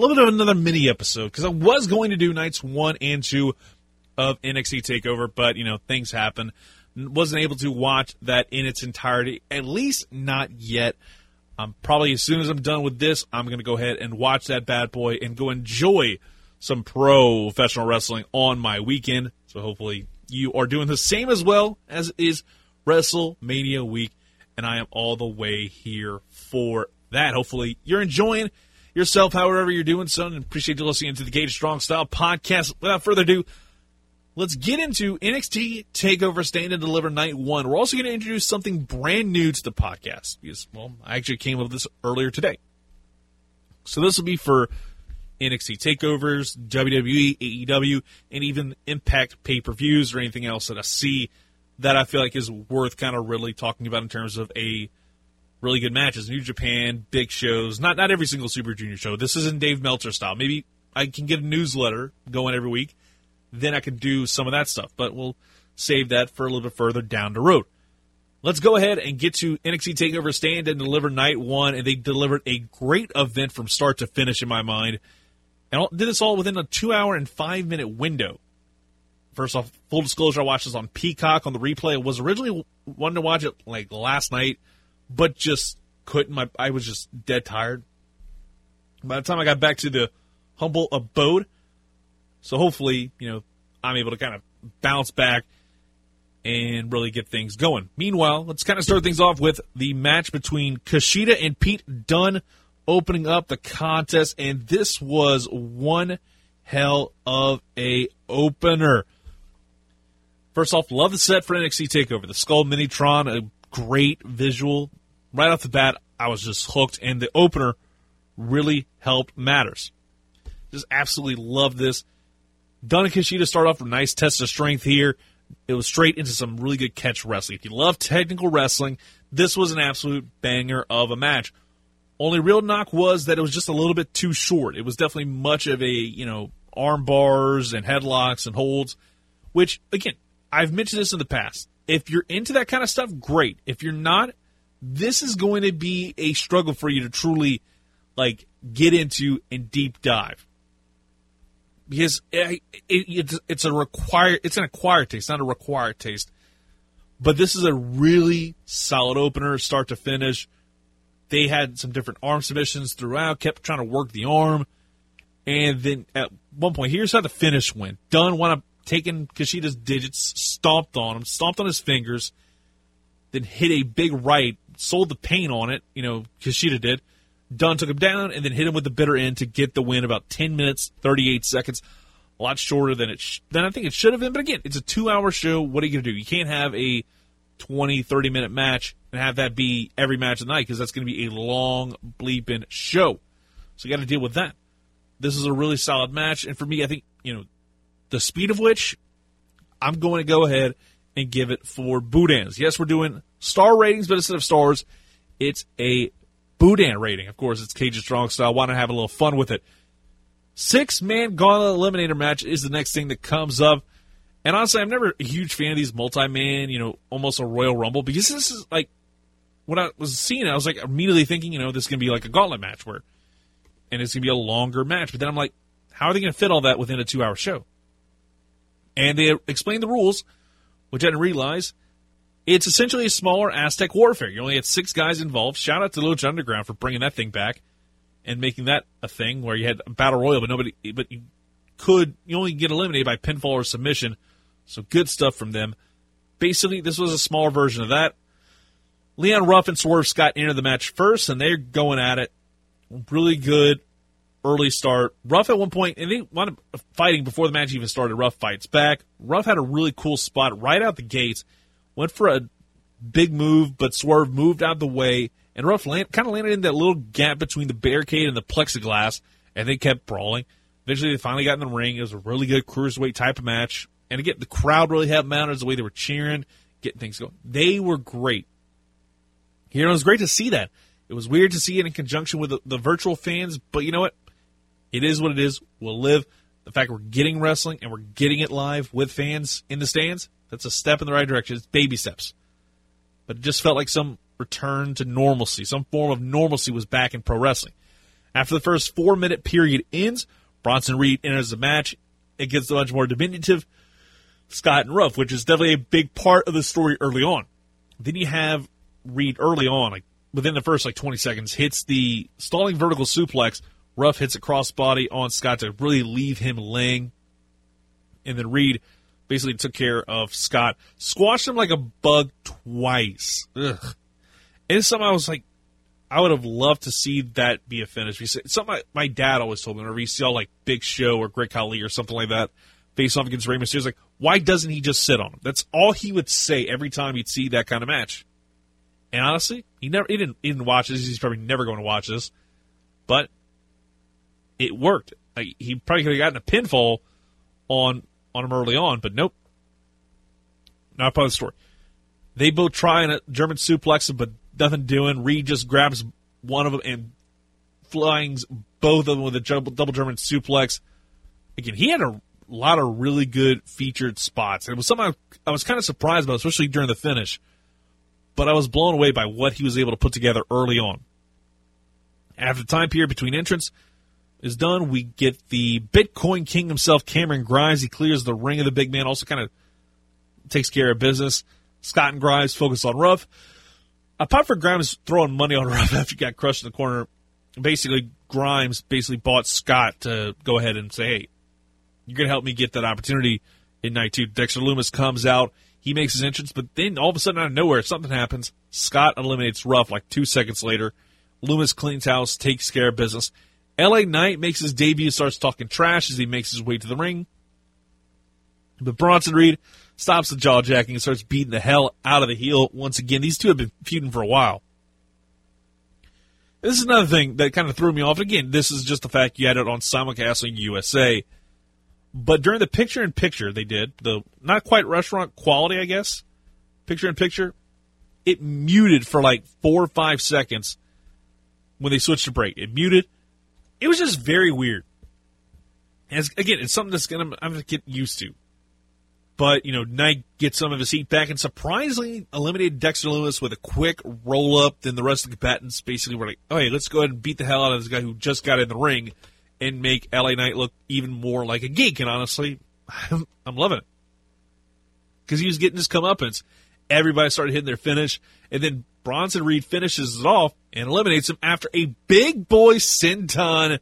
little bit of another mini episode because I was going to do nights one and two of NXT Takeover, but you know things happen. Wasn't able to watch that in its entirety, at least not yet. Um, probably as soon as I'm done with this, I'm going to go ahead and watch that bad boy and go enjoy some professional wrestling on my weekend. So hopefully you are doing the same as well as is WrestleMania week, and I am all the way here for that. Hopefully you're enjoying yourself, however you're doing so, and appreciate you listening to the Cajun Strong Style podcast. Without further ado, let's get into NXT Takeover Stand and Deliver Night One. We're also going to introduce something brand new to the podcast because, well, I actually came up with this earlier today. So this will be for NXT takeovers, WWE, AEW, and even Impact pay per views or anything else that I see that I feel like is worth kind of really talking about in terms of a really good matches. New Japan, big shows. Not not every single Super Junior show. This isn't Dave Meltzer style. Maybe I can get a newsletter going every week. Then I can do some of that stuff. But we'll save that for a little bit further down the road. Let's go ahead and get to NXT Takeover Stand and deliver night one, and they delivered a great event from start to finish in my mind, and did this all within a two-hour and five-minute window. First off, full disclosure, I watched this on Peacock on the replay. I was originally wanting to watch it like last night, but just couldn't. My I was just dead tired. By the time I got back to the humble abode, so hopefully, you know, I'm able to kind of bounce back and really get things going. Meanwhile, let's kind of start things off with the match between Kushida and Pete Dunne opening up the contest, and this was one hell of a opener. First off, love the set for NXT Takeover. The Skull Minitron, a great visual. Right off the bat, I was just hooked, and the opener really helped matters. Just absolutely love this. Dunne and Kushida start off with a nice test of strength here. It was straight into some really good catch wrestling. If you love technical wrestling, this was an absolute banger of a match. Only real knock was that it was just a little bit too short. It was definitely much of a, you know, arm bars and headlocks and holds, which, again, I've mentioned this in the past. If you're into that kind of stuff, great. If you're not, this is going to be a struggle for you to truly, like, get into and deep dive because it, it, it's a required it's an acquired taste, not a required taste. But this is a really solid opener, start to finish. They had some different arm submissions throughout, kept trying to work the arm, and then at one point, here's how the finish went. Dunne wound up taking Kushida's digits, stomped on him, stomped on his fingers, then hit a big right, sold the pain on it. You know, Kushida did Dunne took him down and then hit him with the bitter end to get the win about 10 minutes, 38 seconds. A lot shorter than it sh- than I think it should have been. But again, it's a two hour show. What are you going to do? You can't have a 20, 30 minute match and have that be every match of the night because that's going to be a long bleeping show. So you got to deal with that. This is a really solid match. And for me, I think, you know, the speed of which I'm going to go ahead and give it four Boudins. Yes, we're doing star ratings, but instead of stars, it's a Boudin rating. Of course, it's Cajun Strong Style. Why not have a little fun with it? Six man gauntlet eliminator match is the next thing that comes up. And honestly, I'm never a huge fan of these multi man, you know, almost a Royal Rumble because this is like when I was seeing it, I was like immediately thinking, you know, this is going to be like a gauntlet match where, and it's going to be a longer match. But then I'm like, how are they going to fit all that within a two hour show? And they explained the rules, which I didn't realize. It's essentially a smaller Aztec warfare. You only had six guys involved. Shout out to Lucha Underground for bringing that thing back and making that a thing where you had a battle royal, but nobody, but you could you only get eliminated by pinfall or submission. So good stuff from them. Basically, this was a smaller version of that. Leon Ruff and Swerve Scott enter the match first, and they're going at it. Really good early start. Ruff at one point, and they wound up fighting before the match even started. Ruff fights back. Ruff had a really cool spot right out the gates went for a big move, but Swerve moved out of the way, and Ruff land, kind of landed in that little gap between the barricade and the plexiglass, and they kept brawling. Eventually, they finally got in the ring. It was a really good cruiserweight type of match. And again, the crowd really helped matters the way they were cheering, getting things going. They were great. You know, it was great to see that. It was weird to see it in conjunction with the, the virtual fans, but you know what? It is what it is. We'll live. The fact we're getting wrestling and we're getting it live with fans in the stands, that's a step in the right direction. It's baby steps. But it just felt like some return to normalcy. Some form of normalcy was back in pro wrestling. After the first four minute period ends, Bronson Reed enters the match. It gets much more diminutive. Scott and Ruff, which is definitely a big part of the story early on. Then you have Reed early on, like within the first like 20 seconds, hits the stalling vertical suplex. Ruff hits a crossbody on Scott to really leave him laying. And then Reed basically took care of Scott, squashed him like a bug twice. Ugh. And something I was like, I would have loved to see that be a finish. Something my, my dad always told me whenever you saw like Big Show or Great Khali or something like that face off against Rey Mysterio, like, why doesn't he just sit on him? That's all he would say every time he'd see that kind of match. And honestly, he never he didn't he didn't watch this. He's probably never going to watch this, but it worked. Like, he probably could have gotten a pinfall on on him early on, but nope. Not part of the story. They both try a German suplex, but nothing doing. Reed just grabs one of them and flings both of them with a double, double German suplex. Again, he had a lot of really good featured spots. It was something I, I was kind of surprised about, especially during the finish. But I was blown away by what he was able to put together early on. After the time period between entrance is done, we get the Bitcoin King himself, Cameron Grimes. He clears the ring of the big man, also kind of takes care of business. Scott and Grimes focus on Ruff. Apart from Grimes throwing money on Ruff after he got crushed in the corner, basically Grimes basically bought Scott to go ahead and say, "Hey, you're going to help me get that opportunity in night two." Dexter Lumis comes out, he makes his entrance, but then all of a sudden out of nowhere, something happens. Scott eliminates Ruff like two seconds later. Lumis cleans house, takes care of business. LA Knight makes his debut, starts talking trash as he makes his way to the ring. But Bronson Reed stops the jaw jacking and starts beating the hell out of the heel once again. These two have been feuding for a while. This is another thing that kind of threw me off. Again, this is just the fact you had it on simulcasting USA. But during the picture in picture they did, the not quite restaurant quality, I guess, picture in picture, it muted for like four or five seconds when they switched to break. It muted. It was just very weird. And again, it's something that's gonna I'm gonna get used to. But, you know, Knight gets some of his heat back and surprisingly eliminated Dexter Lumis with a quick roll up. Then the rest of the combatants basically were like, hey, let's go ahead and beat the hell out of this guy who just got in the ring and make LA Knight look even more like a geek. And honestly, I'm, I'm loving it. Because he was getting his comeuppance. Everybody started hitting their finish. And then Bronson Reed finishes it off and eliminates him after a big boy senton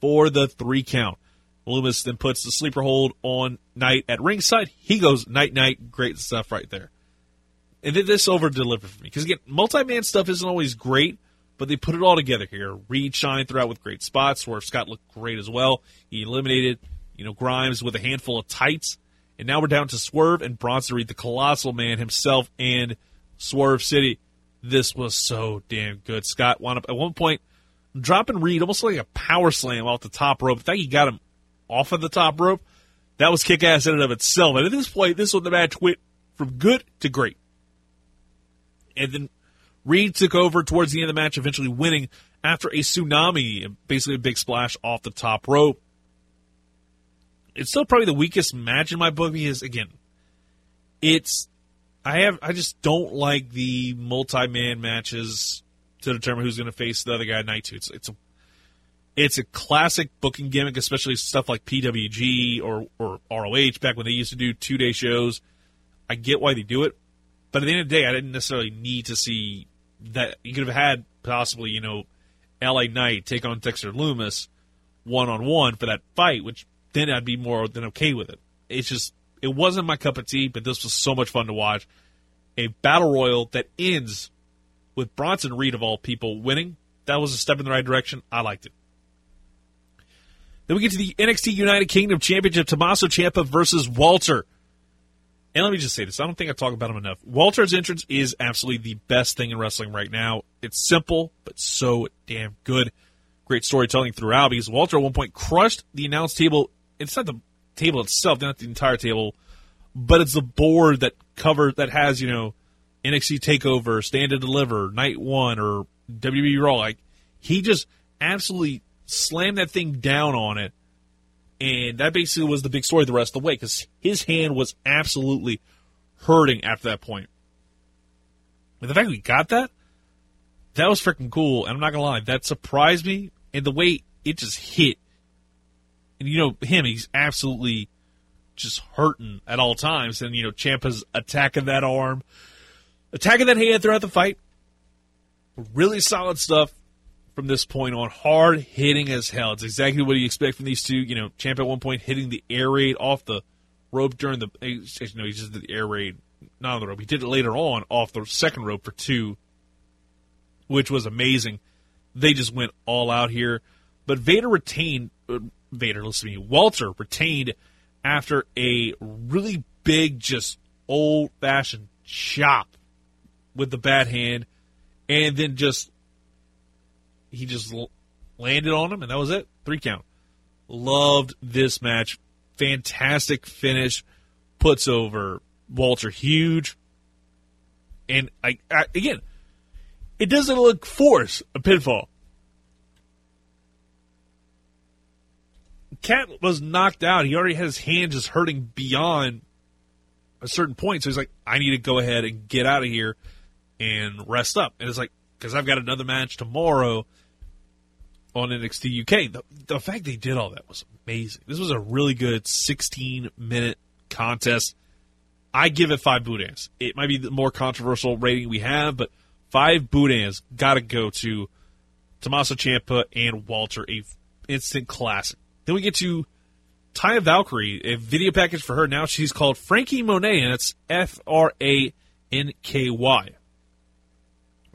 for the three count. Lumis then puts the sleeper hold on Knight at ringside. He goes night night. Great stuff right there. And then this over delivered for me because again, multi man stuff isn't always great, but they put it all together here. Reed shined throughout with great spots. Where Scott looked great as well. He eliminated you know Grimes with a handful of tights, and now we're down to Swerve and Bronson Reed, the colossal man himself, and Swerve City. This was so damn good. Scott wound up at one point dropping Reed almost like a power slam off the top rope. I think he got him off of the top rope. That was kick ass in and of itself. And at this point, this was the match went from good to great. And then Reed took over towards the end of the match, eventually winning after a tsunami, basically a big splash off the top rope. It's still probably the weakest match in my book because again, it's I have I just don't like the multi man matches to determine who's going to face the other guy at night two. It's it's a it's a classic booking gimmick, especially stuff like PWG or, or ROH back when they used to do two day shows. I get why they do it, but at the end of the day, I didn't necessarily need to see that. You could have had possibly, you know, LA Knight take on Dexter Lumis one on one for that fight, which then I'd be more than okay with it. It's just, it wasn't my cup of tea, but this was so much fun to watch. A battle royal that ends with Bronson Reed, of all people, winning. That was a step in the right direction. I liked it. Then we get to the NXT United Kingdom Championship, Tommaso Ciampa versus Walter. And let me just say this. I don't think I talk about him enough. Walter's entrance is absolutely the best thing in wrestling right now. It's simple, but so damn good. great storytelling throughout because Walter at one point crushed the announce table. It's not the table itself, not the entire table, but it's the board that cover that has you know NXT Takeover, Stand and Deliver, Night One, or WWE Raw. Like he just absolutely slammed that thing down on it, and that basically was the big story the rest of the way because his hand was absolutely hurting after that point. And the fact we got that, that was freaking cool. And I'm not gonna lie, that surprised me, and the way it just hit. And you know him, he's absolutely just hurting at all times. And you know Ciampa's attacking that arm, attacking that hand throughout the fight. Really solid stuff from this point on. Hard hitting as hell. It's exactly what you expect from these two. You know, Ciampa at one point hitting the air raid off the rope during the. Eh, actually, no, he just did the air raid, not on the rope. He did it later on off the second rope for two, which was amazing. They just went all out here. But Vader retained. Uh, Vader, listen to me. Walter retained after a really big, just old fashioned chop with the bad hand, and then just he just landed on him, and that was it. Three count. Loved this match. Fantastic finish. Puts over Walter huge. And I, I again, it doesn't look forced a pinfall. Cat was knocked out. He already had his hand just hurting beyond a certain point. So he's like, I need to go ahead and get out of here and rest up. And it's like, because I've got another match tomorrow on NXT UK. The, the fact they did all that was amazing. This was a really good 16 minute contest. I give it five boudins. It might be the more controversial rating we have, but five boudins got to go to Tommaso Ciampa and Walter, a instant classic. Then we get to Taya Valkyrie, a video package for her. Now she's called Franky Monet, and it's F R A N K Y.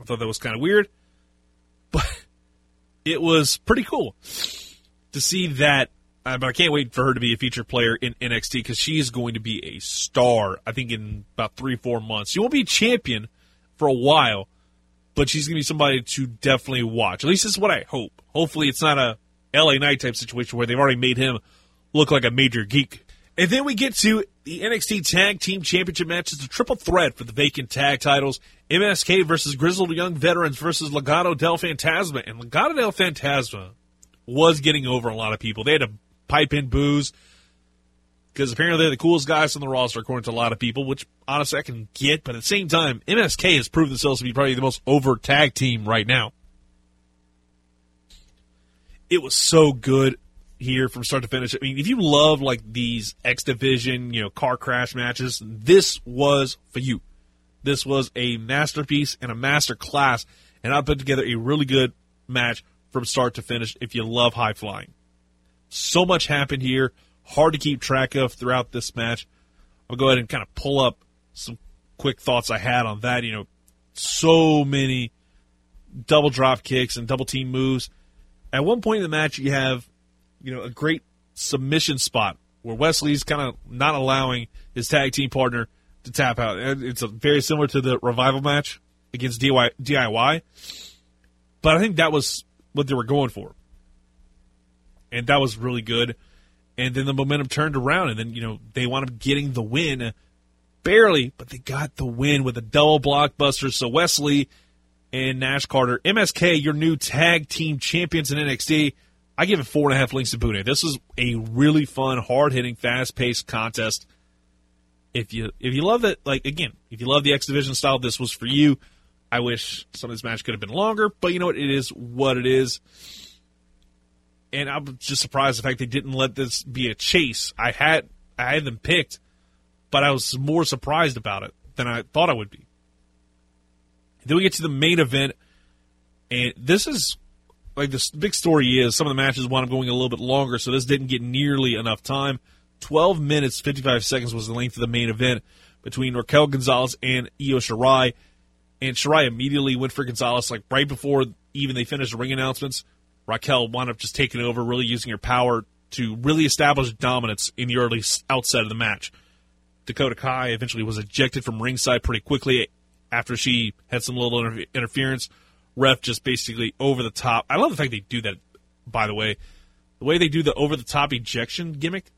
I thought that was kind of weird, but it was pretty cool to see that. But I can't wait for her to be a featured player in NXT because she is going to be a star. I think in about three, four months. She won't be champion for a while, but she's going to be somebody to definitely watch. At least this is what I hope. Hopefully, it's not a LA Knight type situation where they've already made him look like a major geek. And then we get to the NXT Tag Team Championship match. It's a triple threat for the vacant tag titles. MSK versus Grizzled Young Veterans versus Legado del Fantasma. And Legado del Fantasma was getting over a lot of people. They had to pipe in boos because apparently they're the coolest guys on the roster, according to a lot of people, which honestly I can get. But at the same time, MSK has proved themselves to be probably the most over tag team right now. It was so good here from start to finish. I mean, if you love like these X Division, you know, car crash matches, this was for you. This was a masterpiece and a master class, and I put together a really good match from start to finish if you love high flying. So much happened here, hard to keep track of throughout this match. I'll go ahead and kind of pull up some quick thoughts I had on that. You know, so many double drop kicks and double team moves. At one point in the match, you have, you know, a great submission spot where Wes Lee's kind of not allowing his tag team partner to tap out. It's very similar to the revival match against DIY, but I think that was what they were going for, and that was really good. And then the momentum turned around, and then you know they wound up getting the win, barely, but they got the win with a double blockbuster. So Wes Lee and Nash Carter, MSK, your new tag team champions in NXT. I give it four and a half links to Buddha. This is a really fun, hard hitting, fast paced contest if you if you love it, like again, if you love the X Division style, this was for you. I wish some of this match could have been longer, but you know what? It is what it is. And I'm just surprised the fact they didn't let this be a chase. I had I had them picked, but I was more surprised about it than I thought I would be. Then we get to the main event, and this is like the big story is some of the matches wound up going a little bit longer, so this didn't get nearly enough time. 12 minutes, 55 seconds was the length of the main event between Raquel Gonzalez and Io Shirai. And Shirai immediately went for Gonzalez, like right before even they finished the ring announcements. Raquel wound up just taking over, really using her power to really establish dominance in the early outset of the match. Dakota Kai eventually was ejected from ringside pretty quickly after she had some little inter- interference. Ref just basically over the top. I love the fact they do that by the way. The way they do the over the top ejection gimmick,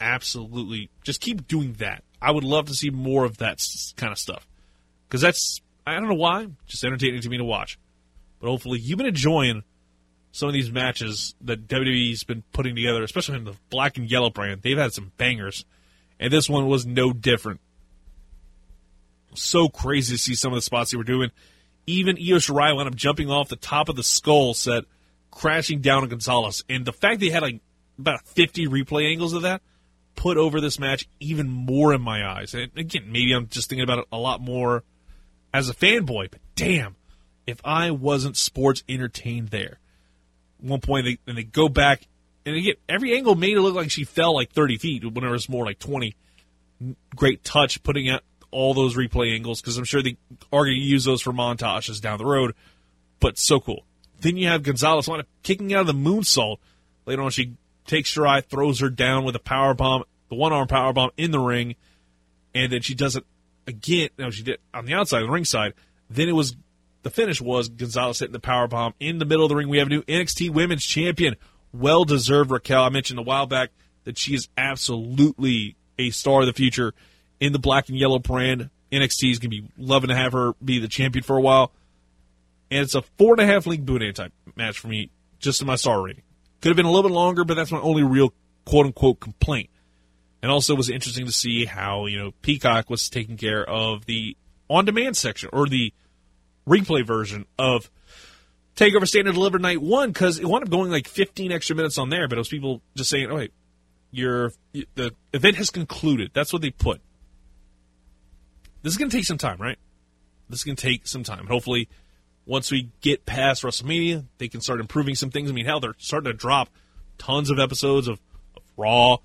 absolutely. Just keep doing that. I would love to see more of that kind of stuff. Because that's, I don't know why, just entertaining to me to watch. But hopefully you've been enjoying some of these matches that WWE's been putting together, especially in the black and yellow brand. They've had some bangers. And this one was no different. So crazy to see some of the spots they were doing. Even Io Shirai wound up jumping off the top of the skull set, crashing down on Gonzalez. And the fact they had like about 50 replay angles of that put over this match even more in my eyes. And again, maybe I'm just thinking about it a lot more as a fanboy, but damn, if I wasn't sports entertained there. One point, they, and they go back, and again, every angle made it look like she fell like 30 feet when it was more like 20. Great touch putting out all those replay angles because I'm sure they are going to use those for montages down the road, but so cool. Then you have Gonzalez on kicking out of the moonsault. Later on, she takes Shirai, throws her down with a power bomb, the one arm power bomb in the ring, and then she does it again. No, she did on the outside, the ring side. Then it was the finish was Gonzalez hitting the power bomb in the middle of the ring. We have a new NXT Women's Champion, well deserved Raquel. I mentioned a while back that she is absolutely a star of the future in the black and yellow brand. NXT is going to be loving to have her be the champion for a while. And it's a four and a half league boot type match for me, just in my star rating. Could have been a little bit longer, but that's my only real quote unquote complaint. And also, it was interesting to see how you know Peacock was taking care of the on demand section or the replay version of Takeover Stand and Deliver Night One because it wound up going like 15 extra minutes on there, but it was people just saying, "Oh wait, your the event has concluded." That's what they put. This is going to take some time, right? This is going to take some time. Hopefully, once we get past WrestleMania, they can start improving some things. I mean, hell, they're starting to drop tons of episodes of, of Raw.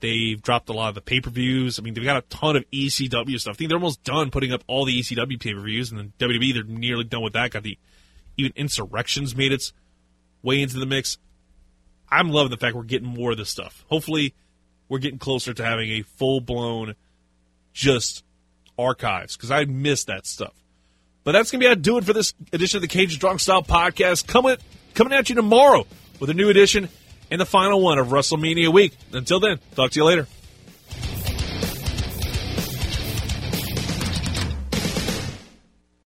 They've dropped a lot of the pay per views. I mean, they've got a ton of ECW stuff. I think they're almost done putting up all the ECW pay per views, and then WWE they're nearly done with that. Got the even Insurrextions made its way into the mix. I'm loving the fact we're getting more of this stuff. Hopefully, we're getting closer to having a full blown just archives because I miss that stuff. But that's going to be how to do it for this edition of the Cajun Strong Style podcast. Coming, coming at you tomorrow with a new edition and the final one of WrestleMania week. Until then, talk to you later.